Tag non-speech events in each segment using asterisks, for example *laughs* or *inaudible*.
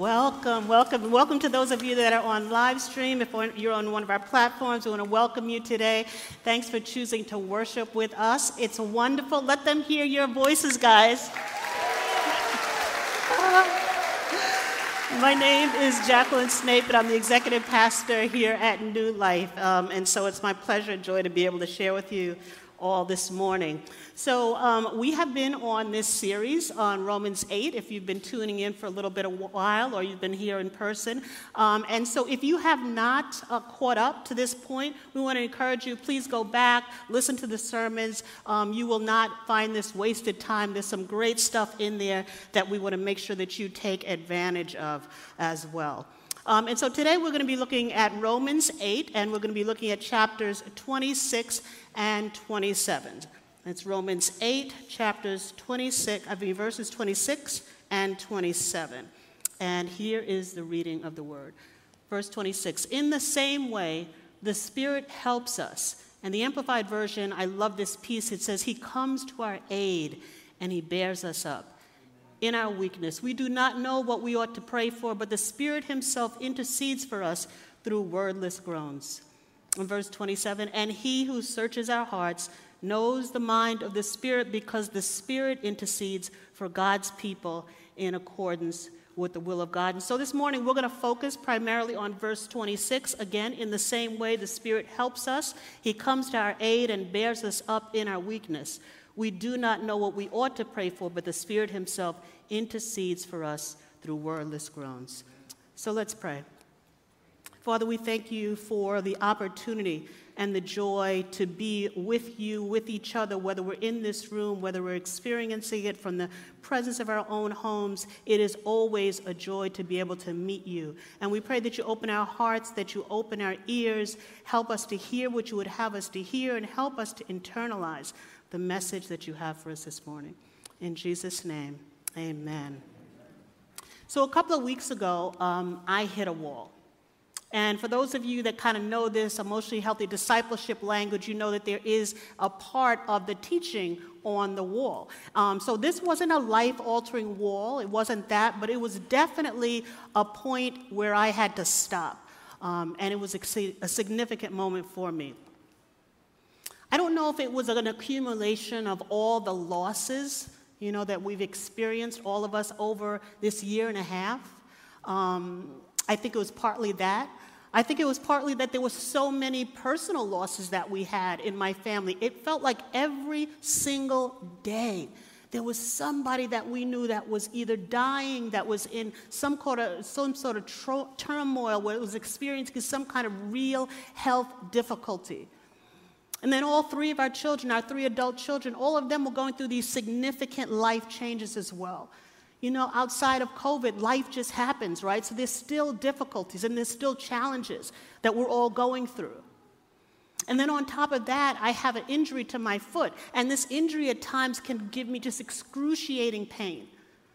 Welcome, welcome, welcome to those of you that are on live stream. If you're on one of our platforms, we want to welcome you today. Thanks for choosing to worship with us. It's wonderful. Let them hear your voices, guys. My name is Jacqueline Snape, and I'm the executive pastor here at New Life. Um, and so it's my pleasure and joy to be able to share with you all this morning. So, um, we have been on this series on Romans 8, if you've been tuning in for a little bit of a while or you've been here in person. Um, and so, if you have not uh, caught up to this point, we want to encourage you please go back, listen to the sermons. Um, you will not find this wasted time. There's some great stuff in there that we want to make sure that you take advantage of as well. Um, and so today we're going to be looking at Romans 8, and we're going to be looking at chapters 26 and 27. It's Romans 8, chapters 26, I mean, verses 26 and 27. And here is the reading of the word. Verse 26 In the same way, the Spirit helps us. And the Amplified Version, I love this piece. It says, He comes to our aid and He bears us up in our weakness. We do not know what we ought to pray for, but the Spirit Himself intercedes for us through wordless groans. In verse 27, and He who searches our hearts knows the mind of the Spirit because the Spirit intercedes for God's people in accordance with the will of God. And so this morning we're going to focus primarily on verse 26. Again, in the same way the Spirit helps us, He comes to our aid and bears us up in our weakness. We do not know what we ought to pray for, but the Spirit Himself intercedes for us through wordless groans. So let's pray. Father, we thank you for the opportunity and the joy to be with you, with each other, whether we're in this room, whether we're experiencing it from the presence of our own homes. It is always a joy to be able to meet you. And we pray that you open our hearts, that you open our ears, help us to hear what you would have us to hear, and help us to internalize the message that you have for us this morning. In Jesus' name, amen. So, a couple of weeks ago, um, I hit a wall. And for those of you that kind of know this emotionally healthy discipleship language, you know that there is a part of the teaching on the wall. Um, so this wasn't a life altering wall, it wasn't that, but it was definitely a point where I had to stop. Um, and it was a, significant moment for me. I don't know if it was an accumulation of all the losses, you know, that we've experienced, all of us, over this year and a half. Um, I think it was partly that. I think it was partly that there were so many personal losses that we had in my family. It felt like every single day there was somebody that we knew that was either dying, that was in some, sort of, some sort of tro- turmoil, where it was experiencing some kind of real health difficulty. And then all three of our children, our three adult children, all of them were going through these significant life changes as well. You know, outside of COVID, life just happens, right? So there's still difficulties and there's still challenges that we're all going through. And then on top of that, I have an injury to my foot. And this injury at times can give me just excruciating pain.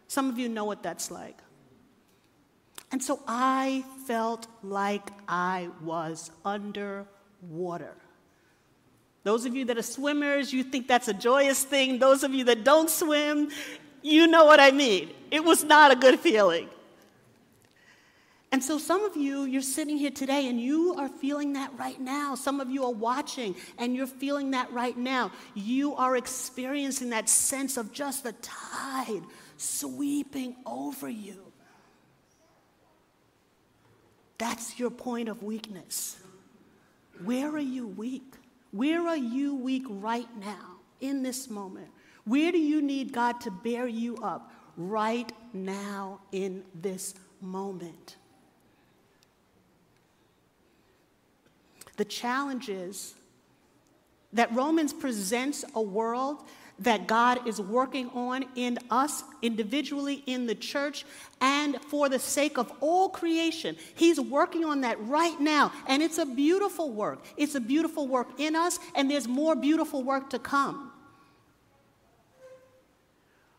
Some of you know what that's like. And so I felt like I was underwater. Those of you that are swimmers, you think that's a joyous thing. Those of you that don't swim, you know what I mean. It was not a good feeling. And so, some of you, you're sitting here today and you are feeling that right now. Some of you are watching and you're feeling that right now. You are experiencing that sense of just the tide sweeping over you. That's your point of weakness. Where are you weak? Where are you weak right now in this moment? Where do you need God to bear you up right now in this moment? The challenge is that Romans presents a world that God is working on in us individually, in the church, and for the sake of all creation. He's working on that right now, and it's a beautiful work. It's a beautiful work in us, and there's more beautiful work to come.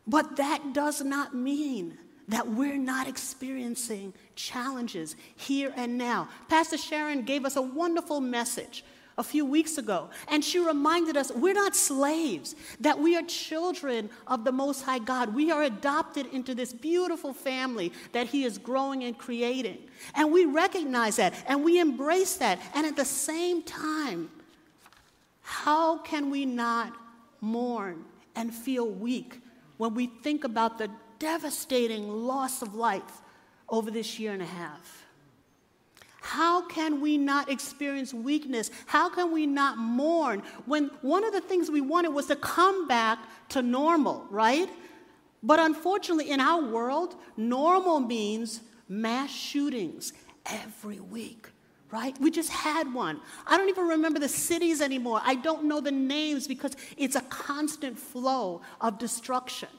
But that does not mean that we're not experiencing challenges here and now. Pastor Sharon gave us a wonderful message a few weeks ago, and she reminded us we're not slaves, that we are children of the Most High God. We are adopted into this beautiful family that He is growing and creating. And we recognize that and we embrace that. And at the same time, how can we not mourn and feel weak when we think about the devastating loss of life over this year and a half? How can we not experience weakness? How can we not mourn when one of the things we wanted was to come back to normal, right? But unfortunately, in our world, normal means mass shootings every week, right? We just had one. I don't even remember the cities anymore. I don't know the names because it's a constant flow of destruction.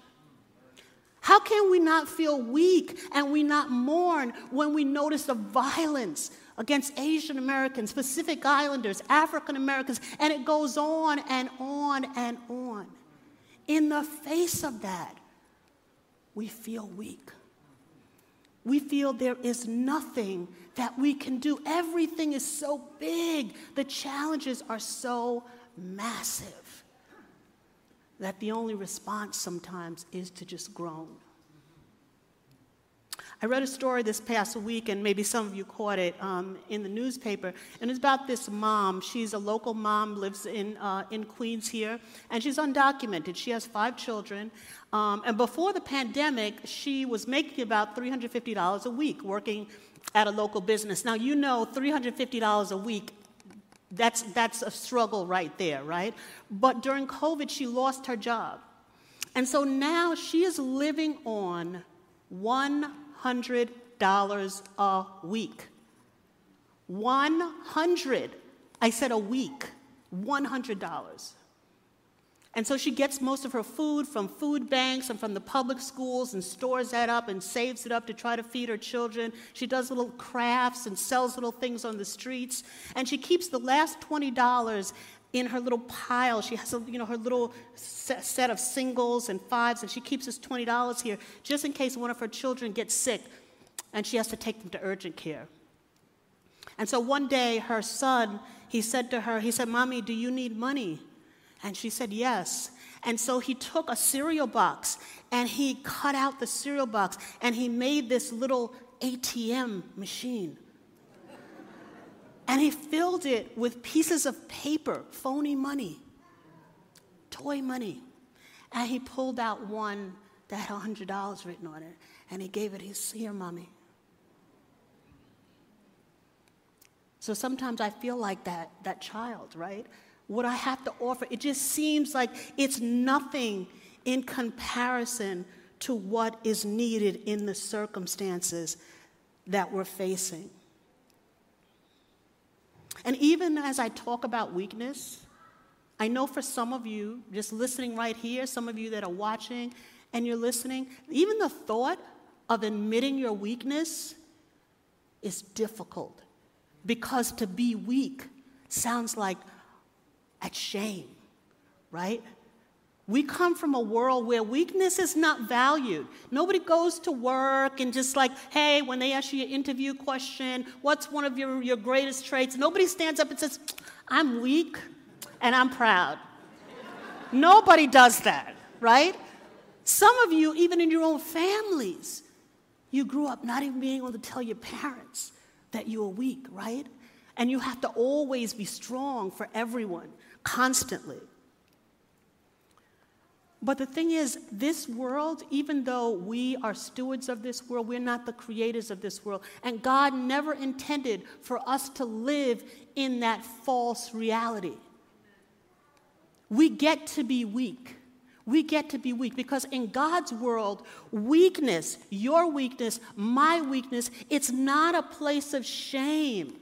How can we not feel weak and we not mourn when we notice the violence against Asian Americans, Pacific Islanders, African Americans, and it goes on and on and on? In the face of that, we feel weak. We feel there is nothing that we can do. Everything is so big, the challenges are so massive that the only response sometimes is to just groan. I read a story this past week, and maybe some of you caught it um, in the newspaper, and it's about this mom. She's a local mom, lives in, uh, in Queens here, and she's undocumented. She has five children, um, and before the pandemic, she was making about $350 a week working at a local business. Now, you know, $350 a week that's, that's a struggle right there, right? But during COVID, she lost her job. And so now she is living on $100 a week. 100. I said a week. $100. And so she gets most of her food from food banks and from the public schools and stores that up and saves it up to try to feed her children. She does little crafts and sells little things on the streets. And she keeps the last $20 in her little pile. She has, a, you know, her little set of singles and fives, and she keeps this $20 here just in case one of her children gets sick and she has to take them to urgent care. And so one day, her son, he said to her, he said, Mommy, do you need money? And she said, Yes. And so he took a cereal box and he cut out the cereal box and he made this little ATM machine. And he filled it with pieces of paper, phony money, toy money. And he pulled out one that had $100 written on it and he gave it, his, here, mommy. So sometimes I feel like that, that child, right? what I have to offer, it just seems like it's nothing in comparison to what is needed in the circumstances that we're facing. And even as I talk about weakness, I know for some of you, just listening right here, some of you that are watching and you're listening, even the thought of admitting your weakness is difficult because to be weak sounds like at shame, right? We come from a world where weakness is not valued. Nobody goes to work and just like, hey, when they ask you your interview question, what's one of your, your greatest traits? Nobody stands up and says, I'm weak and I'm proud. Nobody does that, right? Some of you, even in your own families, you grew up not even being able to tell your parents that you were weak, right? And you have to always be strong for everyone constantly. But the thing is, this world, even though we are stewards of this world, we're not the creators of this world. And God never intended for us to live in that false reality. We get to be weak. We get to be weak because in God's world, weakness, your weakness, my weakness, it's not a place of shame.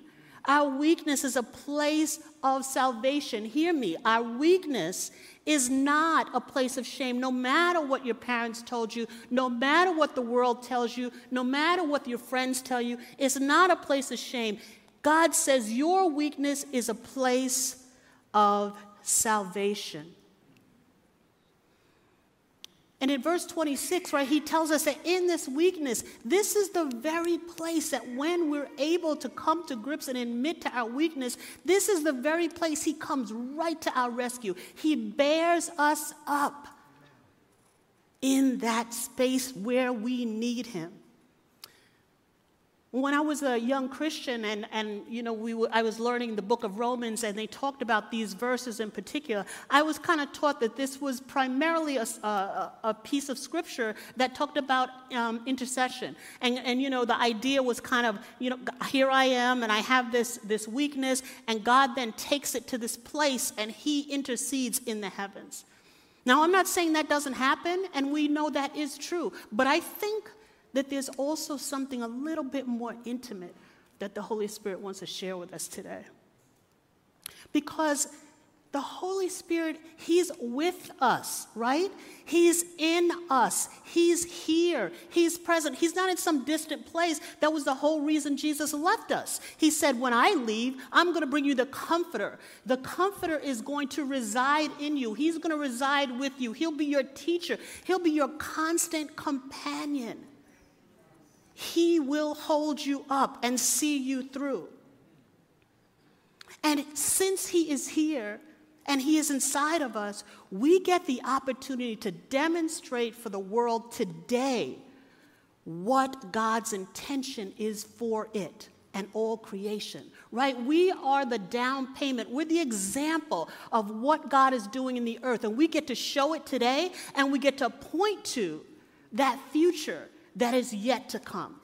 Our weakness is a place of salvation. Hear me. Our weakness is not a place of shame, no matter what your parents told you, no matter what the world tells you, no matter what your friends tell you. It's not a place of shame. God says your weakness is a place of salvation. And in verse 26, right, he tells us that in this weakness, this is the very place that when we're able to come to grips and admit to our weakness, this is the very place he comes right to our rescue. He bears us up in that space where we need him. When I was a young Christian and, and you know, we were, I was learning the book of Romans and they talked about these verses in particular, I was kind of taught that this was primarily a, a, a piece of scripture that talked about um, intercession. And, and, you know, the idea was kind of, you know, here I am and I have this, this weakness, and God then takes it to this place and he intercedes in the heavens. Now, I'm not saying that doesn't happen, and we know that is true, but I think that there's also something a little bit more intimate that the Holy Spirit wants to share with us today. Because the Holy Spirit, He's with us, right? He's in us. He's here. He's present. He's not in some distant place. That was the whole reason Jesus left us. He said, When I leave, I'm going to bring you the Comforter. The Comforter is going to reside in you, He's going to reside with you. He'll be your teacher, He'll be your constant companion. He will hold you up and see you through. And since He is here and He is inside of us, we get the opportunity to demonstrate for the world today what God's intention is for it and all creation, right? We are the down payment. We're the example of what God is doing in the earth. And we get to show it today and we get to point to that future that is yet to come.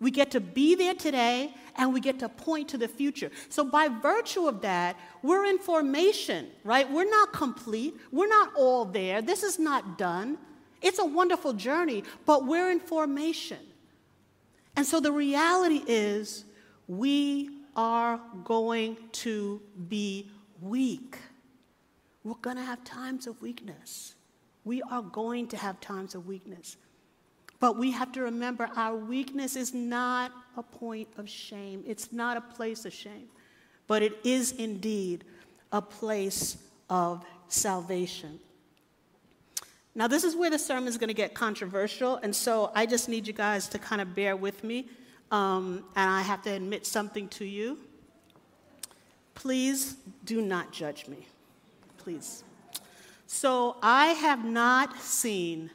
We get to be there today and we get to point to the future. So, by virtue of that, we're in formation, right? We're not complete. We're not all there. This is not done. It's a wonderful journey, but we're in formation. And so, the reality is, we are going to be weak. We're going to have times of weakness. We are going to have times of weakness. But we have to remember our weakness is not a point of shame. It's not a place of shame, but it is indeed a place of salvation. Now, this is where the sermon is going to get controversial, and so I just need you guys to kind of bear with me. Um, and I have to admit something to you. Please do not judge me. Please. So, I have not seen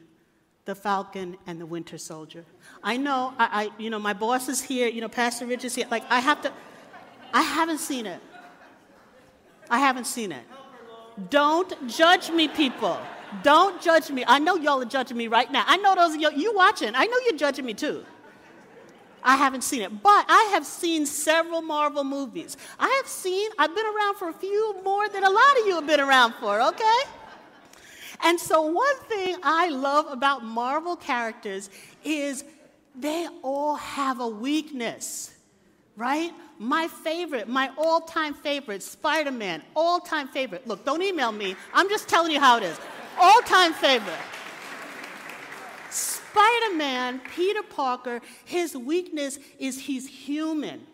the Falcon and the Winter Soldier. I know, I, I, you know, my boss is here, you know, Pastor Rich is here. Like, I have to, I haven't seen it. I haven't seen it. Don't judge me, people. Don't judge me. I know y'all are judging me right now. I know those of you, you watching. I know you're judging me too. I haven't seen it, but I have seen several Marvel movies. I have seen, I've been around for a few more than a lot of you have been around for, okay? And so, one thing I love about Marvel characters is they all have a weakness, right? My favorite, my all time favorite, Spider Man, all time favorite. Look, don't email me. I'm just telling you how it is. All time favorite. Spider Man, Peter Parker, his weakness is he's human.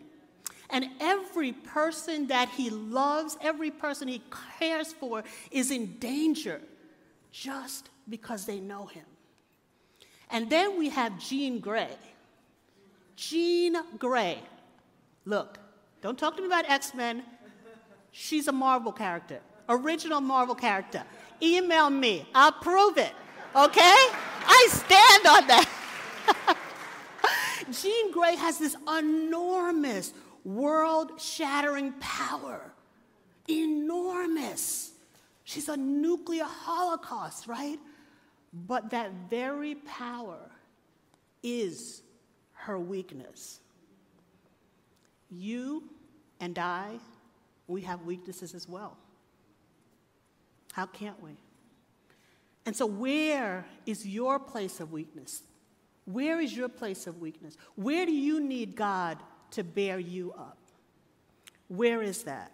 And every person that he loves, every person he cares for, is in danger just because they know him. And then we have Jean Grey. Jean Grey. Look, don't talk to me about X Men. She's a Marvel character, original Marvel character. Email me, I'll prove it, okay? I stand on that. *laughs* Jean Grey has this enormous, world shattering power. Enormous. She's a nuclear holocaust, right? But that very power is her weakness. You and I, we have weaknesses as well. How can't we? And so, where is your place of weakness? Where is your place of weakness? Where do you need God to bear you up? Where is that?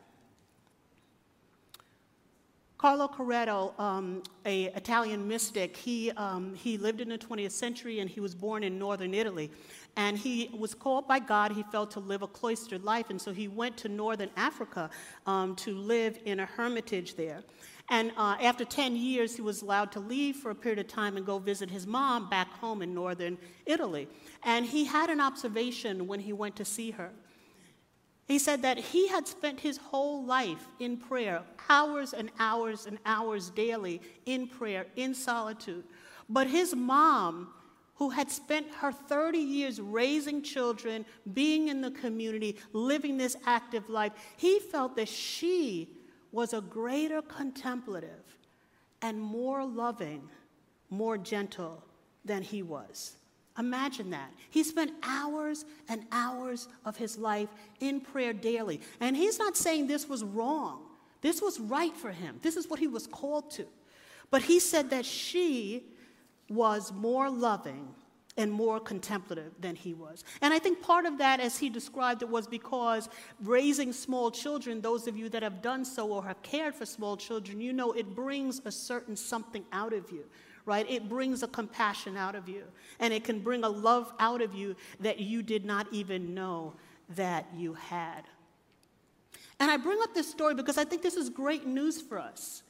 Carlo Carretto, um, a Italian mystic, he, um, he lived in the 20th century and he was born in northern Italy. And he was called by God, he felt, to live a cloistered life. And so he went to northern Africa um, to live in a hermitage there. And uh, after 10 years, he was allowed to leave for a period of time and go visit his mom back home in northern Italy. And he had an observation when he went to see her. He said that he had spent his whole life in prayer, hours and hours and hours daily in prayer, in solitude. But his mom, who had spent her 30 years raising children, being in the community, living this active life, he felt that she was a greater contemplative and more loving, more gentle than he was. Imagine that. He spent hours and hours of his life in prayer daily. And he's not saying this was wrong, this was right for him. This is what he was called to. But he said that she was more loving and more contemplative than he was. And I think part of that, as he described it, was because raising small children, those of you that have done so or have cared for small children, you know it brings a certain something out of you right? It brings a compassion out of you, and it can bring a love out of you that you did not even know that you had. And I bring up this story because I think this is great news for us.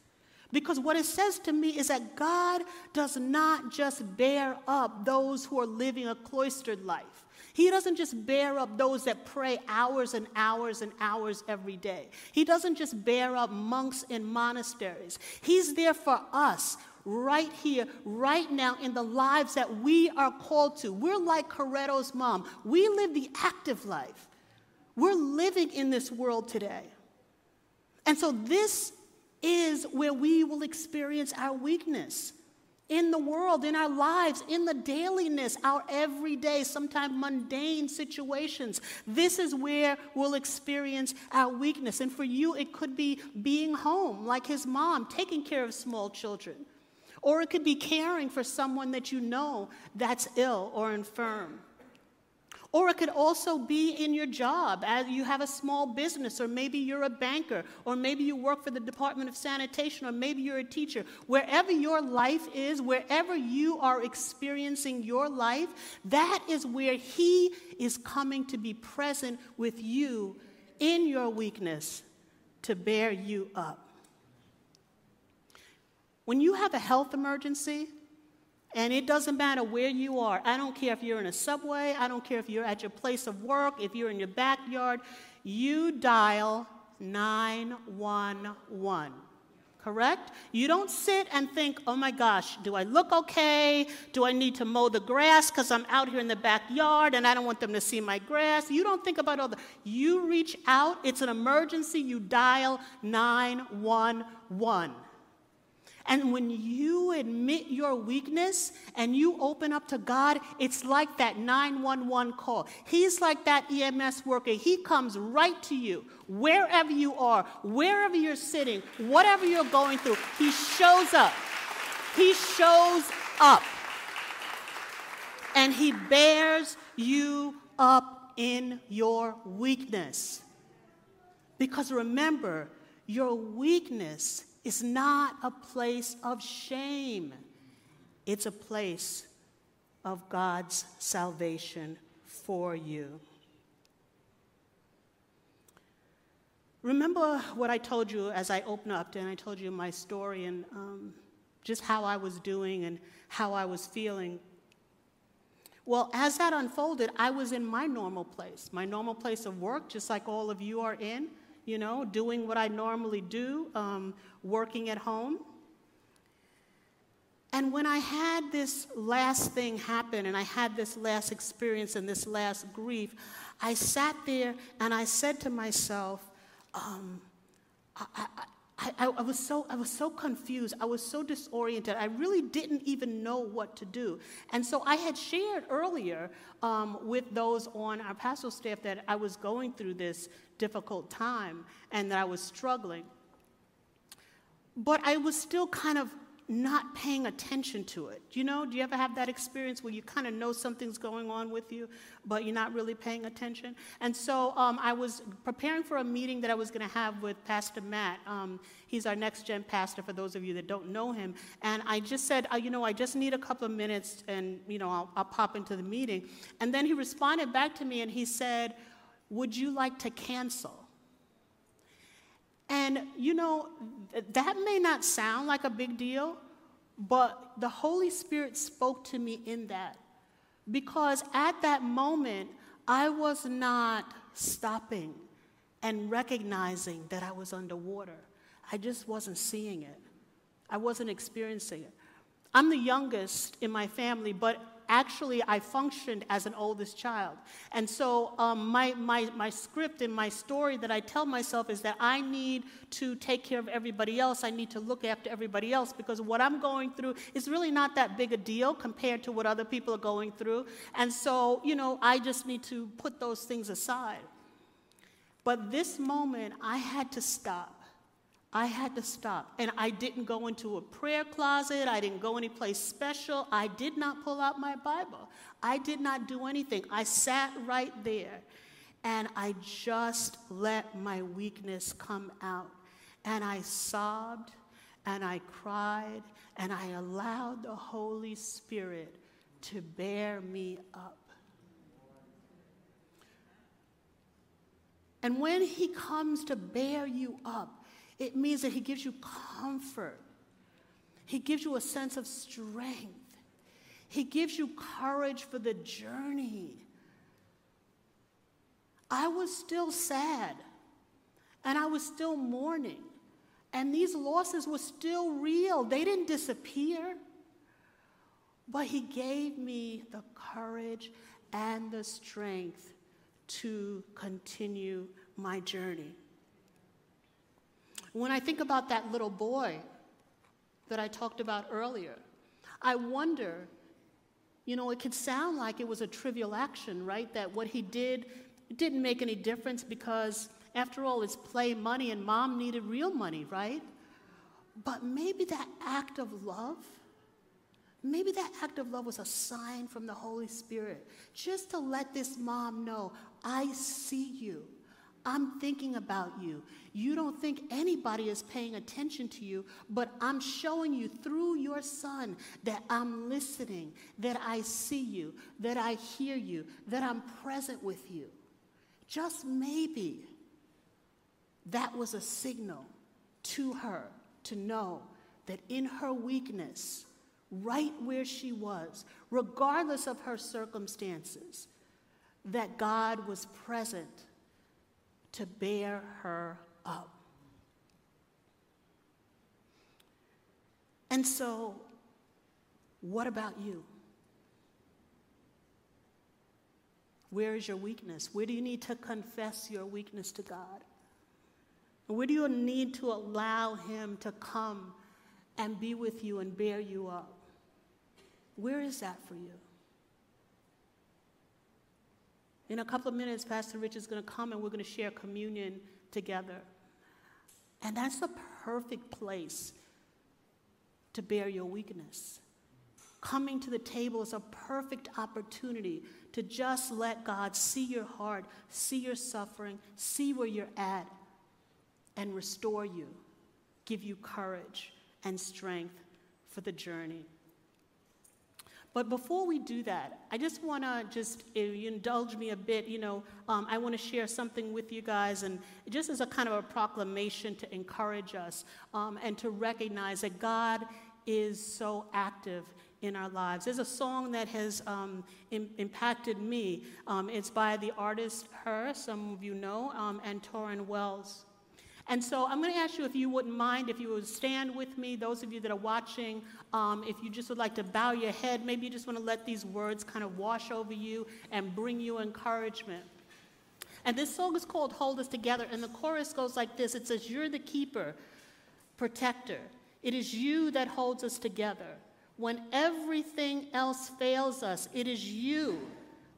Because what it says to me is that God does not just bear up those who are living a cloistered life. He doesn't just bear up those that pray hours and hours and hours every day. He doesn't just bear up monks in monasteries. He's there for us right here, right now, in the lives that we are called to. We're like Carretto's mom. We live the active life. We're living in this world today. And so, this is where we will experience our weakness in the world, in our lives, in the dailiness, our everyday, sometimes mundane situations. This is where we'll experience our weakness. And for you, it could be being home, like his mom, taking care of small children. Or it could be caring for someone that you know that's ill or infirm. Or it could also be in your job, as you have a small business, or maybe you're a banker, or maybe you work for the Department of Sanitation, or maybe you're a teacher. Wherever your life is, wherever you are experiencing your life, that is where He is coming to be present with you in your weakness to bear you up. When you have a health emergency, and it doesn't matter where you are, I don't care if you're in a subway, I don't care if you're at your place of work, if you're in your backyard, you dial 911 correct? You don't sit and think, oh my gosh, do I look okay? Do I need to mow the grass because I'm out here in the backyard and I don't want them to see my grass? You don't think about all that. You reach out, it's an emergency, you dial 911. And when you admit your weakness and you open up to God, it's like that 911 call. He's like that EMS worker. He comes right to you, wherever you are, wherever you're sitting, whatever you're going through. He shows up. He shows up. And He bears you up in your weakness. Because remember, your weakness is not a place of shame, it's a place of God's salvation for you. Remember what I told you as I opened up and I told you my story and um, just how I was doing and how I was feeling. Well, as that unfolded, I was in my normal place, my normal place of work, just like all of you are in you know, doing what I normally do, um, working at home. And when I had this last thing happen and I had this last experience and this last grief, I sat there and I said to myself, um, I, I, I, I, was so, I was so confused. I was so disoriented. I really didn't even know what to do. And so I had shared earlier um, with those on our pastoral staff that I was going through this difficult time and that I was struggling. But I was still kind of not paying attention to it. You know, do you ever have that experience where you kind of know something's going on with you, but you're not really paying attention? And so um, I was preparing for a meeting that I was going to have with Pastor Matt. Um, he's our next gen pastor, for those of you that don't know him. And I just said, uh, you know, I just need a couple of minutes and, you know, I'll, I'll pop into the meeting. And then he responded back to me and he said, Would you like to cancel? And, you know, that may not sound like a big deal, but the Holy Spirit spoke to me in that. Because at that moment, I was not stopping and recognizing that I was underwater. I just wasn't seeing it, I wasn't experiencing it. I'm the youngest in my family, but actually I functioned as an oldest child. And so um, my, my, my script and my story that I tell myself is that I need to take care of everybody else. I need to look after everybody else because what I'm going through is really not that big a deal compared to what other people are going through. And so, you know, I just need to put those things aside. But this moment, I had to stop I had to stop. And I didn't go into a prayer closet. I didn't go anyplace special. I did not pull out my Bible. I did not do anything. I sat right there and I just let my weakness come out. And I sobbed and I cried and I allowed the Holy Spirit to bear me up. And when He comes to bear you up, it means that He gives you comfort, He gives you a sense of strength, He gives you courage for the journey. I was still sad, and I was still mourning, and these losses were still real, they didn't disappear. But He gave me the courage and the strength to continue my journey. When I think about that little boy that I talked about earlier, I wonder, you know, it could sound like it was a trivial action, right? That what he did didn't make any difference because, after all, it's play money and mom needed real money, right? But maybe that act of love, maybe that act of love was a sign from the Holy Spirit just to let this mom know, I see you. I'm thinking about you. You don't think anybody is paying attention to you, but I'm showing you through your son that I'm listening, that I see you, that I hear you, that I'm present with you. Just maybe that was a signal to her to know that in her weakness, right where she was, regardless of her circumstances, that God was present to bear her up. And so, what about you? Where is your weakness? Where do you need to confess your weakness to God? Where do you need to allow Him to come and be with you and bear you up? Where is that for you? In a couple of minutes, Pastor Rich is going to come and we're going to share communion together. And that's the perfect place to bear your weakness. Coming to the table is a perfect opportunity to just let God see your heart, see your suffering, see where you're at, and restore you, give you courage and strength for the journey. But before we do that, I just want to just indulge me a bit. You know, um, I want to share something with you guys, and just as a kind of a proclamation to encourage us um, and to recognize that God is so active in our lives. There's a song that has um, Im- impacted me. Um, it's by the artist H.E.R., some of you know, um, and Tauren Wells. And so I'm going to ask you if you wouldn't mind, if you would stand with me, those of you that are watching, um, if you just would like to bow your head, maybe you just want to let these words kind of wash over you and bring you encouragement. And this song is called Hold Us Together, and the chorus goes like this It says, You're the keeper, protector. It is you that holds us together. When everything else fails us, it is you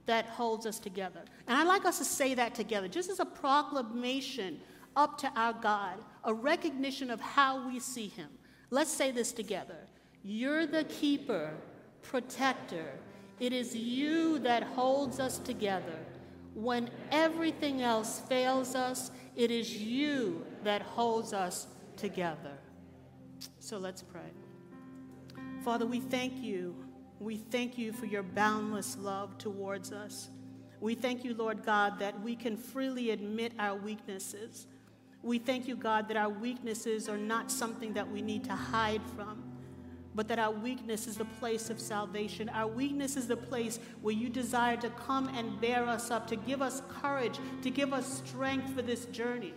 that holds us together. And I'd like us to say that together, just as a proclamation up to our God, a recognition of how we see Him. Let's say this together You're the keeper, protector. It is you that holds us together. When everything else fails us, it is you that holds us together. So let's pray. Father, we thank you. We thank you for your boundless love towards us. We thank you, Lord God, that we can freely admit our weaknesses We thank you, God, that our weaknesses are not something that we need to hide from, but that our weakness is the place of salvation. Our weakness is the place where you desire to come and bear us up, to give us courage, to give us strength for this journey.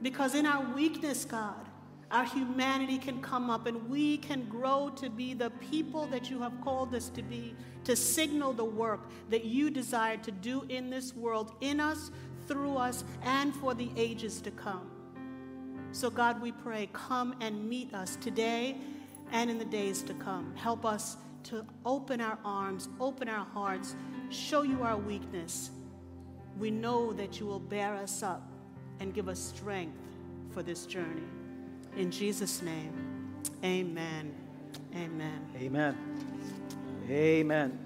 Because in our weakness, God, our humanity can come up and we can grow to be the people that you have called us to be, to signal the work that you desire to do in this world, in us, through us, and for the ages to come. So, God, we pray, come and meet us today and in the days to come. Help us to open our arms, open our hearts, show you our weakness. We know that you will bear us up and give us strength for this journey. In Jesus' name, amen. Amen. Amen. Amen.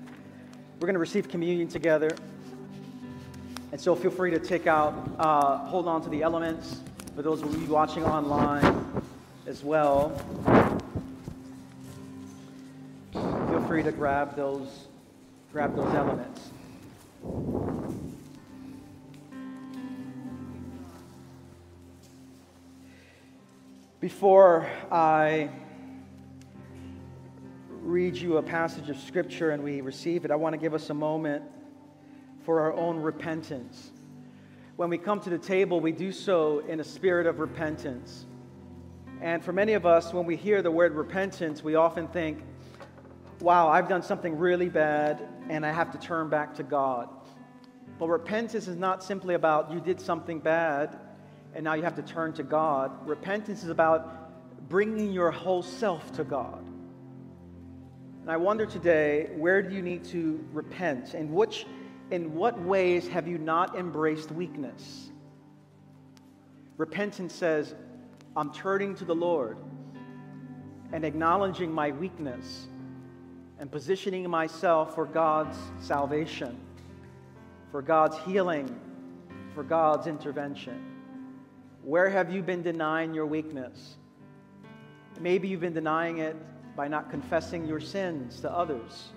We're going to receive communion together. And so feel free to take out, uh, hold on to the elements for those of you watching online as well. Feel free to grab those, grab those elements. Before I read you a passage of Scripture and we receive it, I want to give us a moment for our own repentance. When we come to the table, we do so in a spirit of repentance. And for many of us, when we hear the word repentance, we often think, wow, I've done something really bad and I have to turn back to God. But repentance is not simply about you did something bad and now you have to turn to God. Repentance is about bringing your whole self to God. And I wonder today, where do you need to repent? And which in what ways have you not embraced weakness? Repentance says, I'm turning to the Lord and acknowledging my weakness and positioning myself for God's salvation, for God's healing, for God's intervention. Where have you been denying your weakness? Maybe you've been denying it by not confessing your sins to others,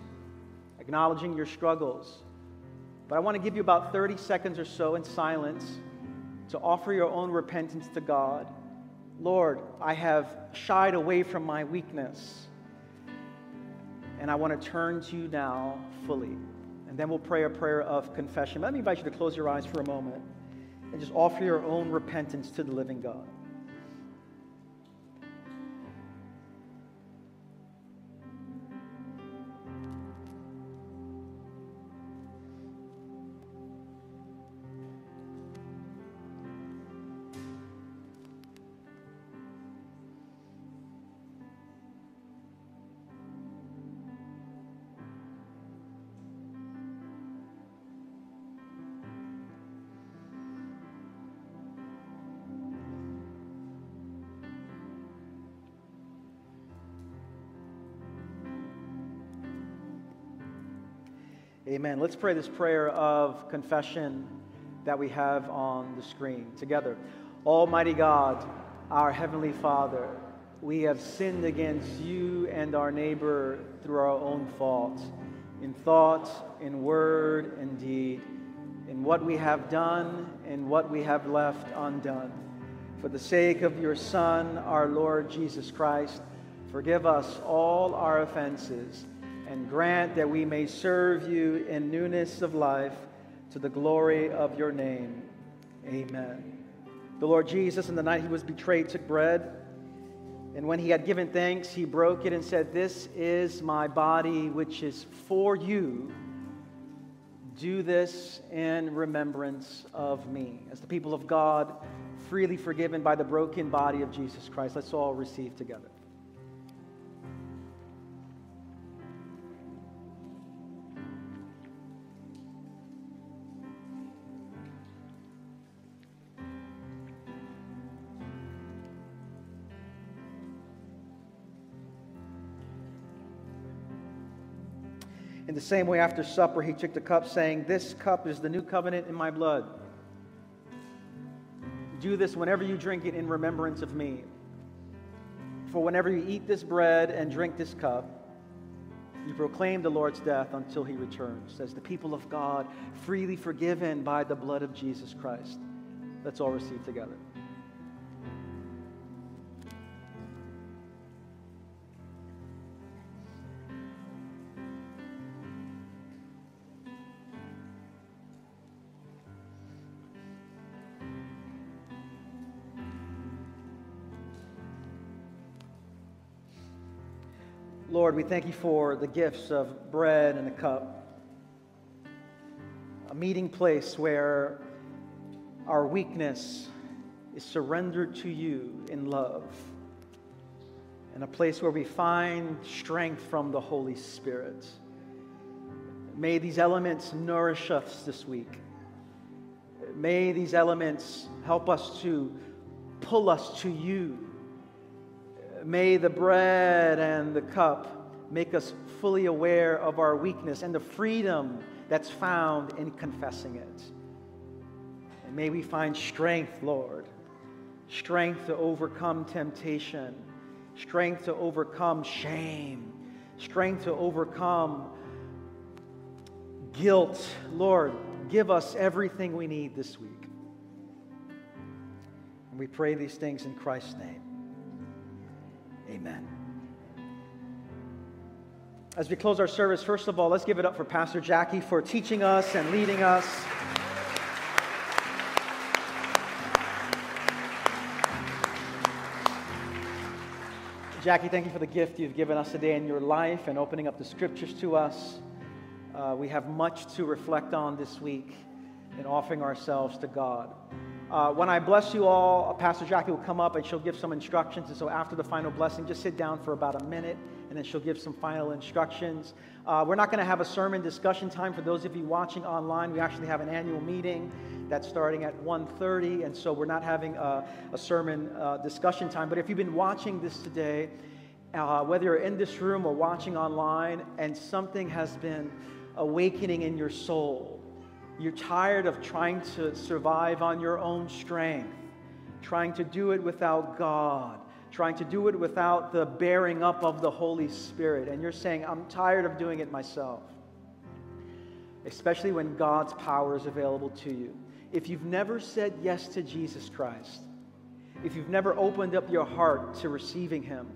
acknowledging your struggles but I want to give you about 30 seconds or so in silence to offer your own repentance to God. Lord, I have shied away from my weakness, and I want to turn to you now fully. And then we'll pray a prayer of confession. Let me invite you to close your eyes for a moment and just offer your own repentance to the living God. Amen. Let's pray this prayer of confession that we have on the screen together. Almighty God, our Heavenly Father, we have sinned against you and our neighbor through our own faults, in thought, in word, in deed, in what we have done and what we have left undone. For the sake of your Son, our Lord Jesus Christ, forgive us all our offenses and grant that we may serve you in newness of life to the glory of your name. Amen. The Lord Jesus, in the night he was betrayed, took bread. And when he had given thanks, he broke it and said, This is my body, which is for you. Do this in remembrance of me. As the people of God, freely forgiven by the broken body of Jesus Christ, let's all receive together. The same way, after supper, he took the cup, saying, This cup is the new covenant in my blood. Do this whenever you drink it in remembrance of me. For whenever you eat this bread and drink this cup, you proclaim the Lord's death until he returns, as the people of God, freely forgiven by the blood of Jesus Christ. Let's all receive together. Lord, we thank you for the gifts of bread and a cup, a meeting place where our weakness is surrendered to you in love, and a place where we find strength from the Holy Spirit. May these elements nourish us this week. May these elements help us to pull us to you May the bread and the cup make us fully aware of our weakness and the freedom that's found in confessing it. And may we find strength, Lord, strength to overcome temptation, strength to overcome shame, strength to overcome guilt. Lord, give us everything we need this week. And we pray these things in Christ's name. Amen. As we close our service, first of all, let's give it up for Pastor Jackie for teaching us and leading us. Jackie, thank you for the gift you've given us today in your life and opening up the scriptures to us. Uh, we have much to reflect on this week in offering ourselves to God. Uh, when I bless you all, Pastor Jackie will come up and she'll give some instructions. And so after the final blessing, just sit down for about a minute and then she'll give some final instructions. Uh, we're not going to have a sermon discussion time for those of you watching online. We actually have an annual meeting that's starting at 1.30 and so we're not having a, a sermon uh, discussion time. But if you've been watching this today, uh, whether you're in this room or watching online and something has been awakening in your soul, you're tired of trying to survive on your own strength, trying to do it without God, trying to do it without the bearing up of the Holy Spirit. And you're saying, I'm tired of doing it myself. Especially when God's power is available to you. If you've never said yes to Jesus Christ, if you've never opened up your heart to receiving Him,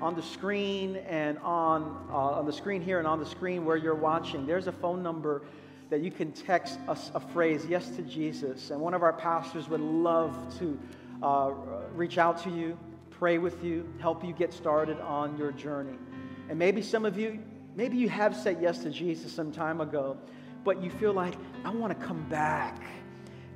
on the screen and on, uh, on the screen here and on the screen where you're watching, there's a phone number that you can text us a phrase, yes to Jesus. And one of our pastors would love to uh, reach out to you, pray with you, help you get started on your journey. And maybe some of you, maybe you have said yes to Jesus some time ago, but you feel like, I want to come back.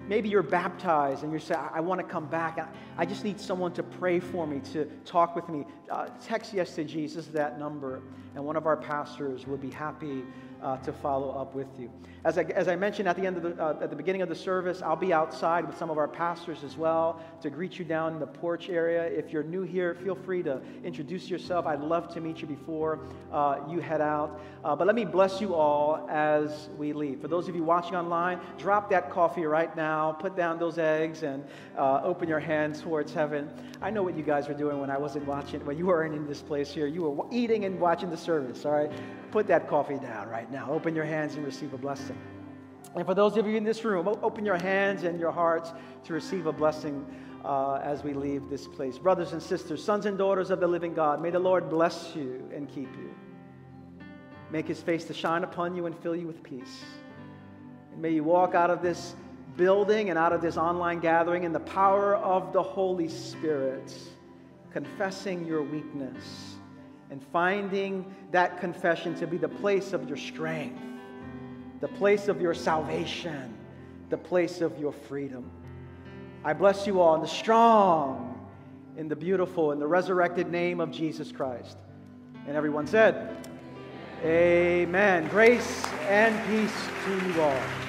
Maybe you're baptized and you say, I, I want to come back. I, I, just need someone to pray for me, to talk with me. Uh, text yes to Jesus, that number, and one of our pastors would be happy uh, to follow up with you. As I, as I mentioned at the, end of the, uh, at the beginning of the service, I'll be outside with some of our pastors as well to greet you down in the porch area. If you're new here, feel free to introduce yourself. I'd love to meet you before uh, you head out. Uh, but let me bless you all as we leave. For those of you watching online, drop that coffee right now, put down those eggs, and uh, open your hands towards heaven. I know what you guys were doing when I wasn't watching, when you weren't in this place here. You were eating and watching the service, all right? Put that coffee down right now. Open your hands and receive a blessing. And for those of you in this room, open your hands and your hearts to receive a blessing uh, as we leave this place. Brothers and sisters, sons and daughters of the living God, may the Lord bless you and keep you. Make his face to shine upon you and fill you with peace. And may you walk out of this building and out of this online gathering in the power of the Holy Spirit, confessing your weakness and finding that confession to be the place of your strength the place of your salvation, the place of your freedom. I bless you all in the strong, in the beautiful, in the resurrected name of Jesus Christ. And everyone said, Amen. Grace and peace to you all.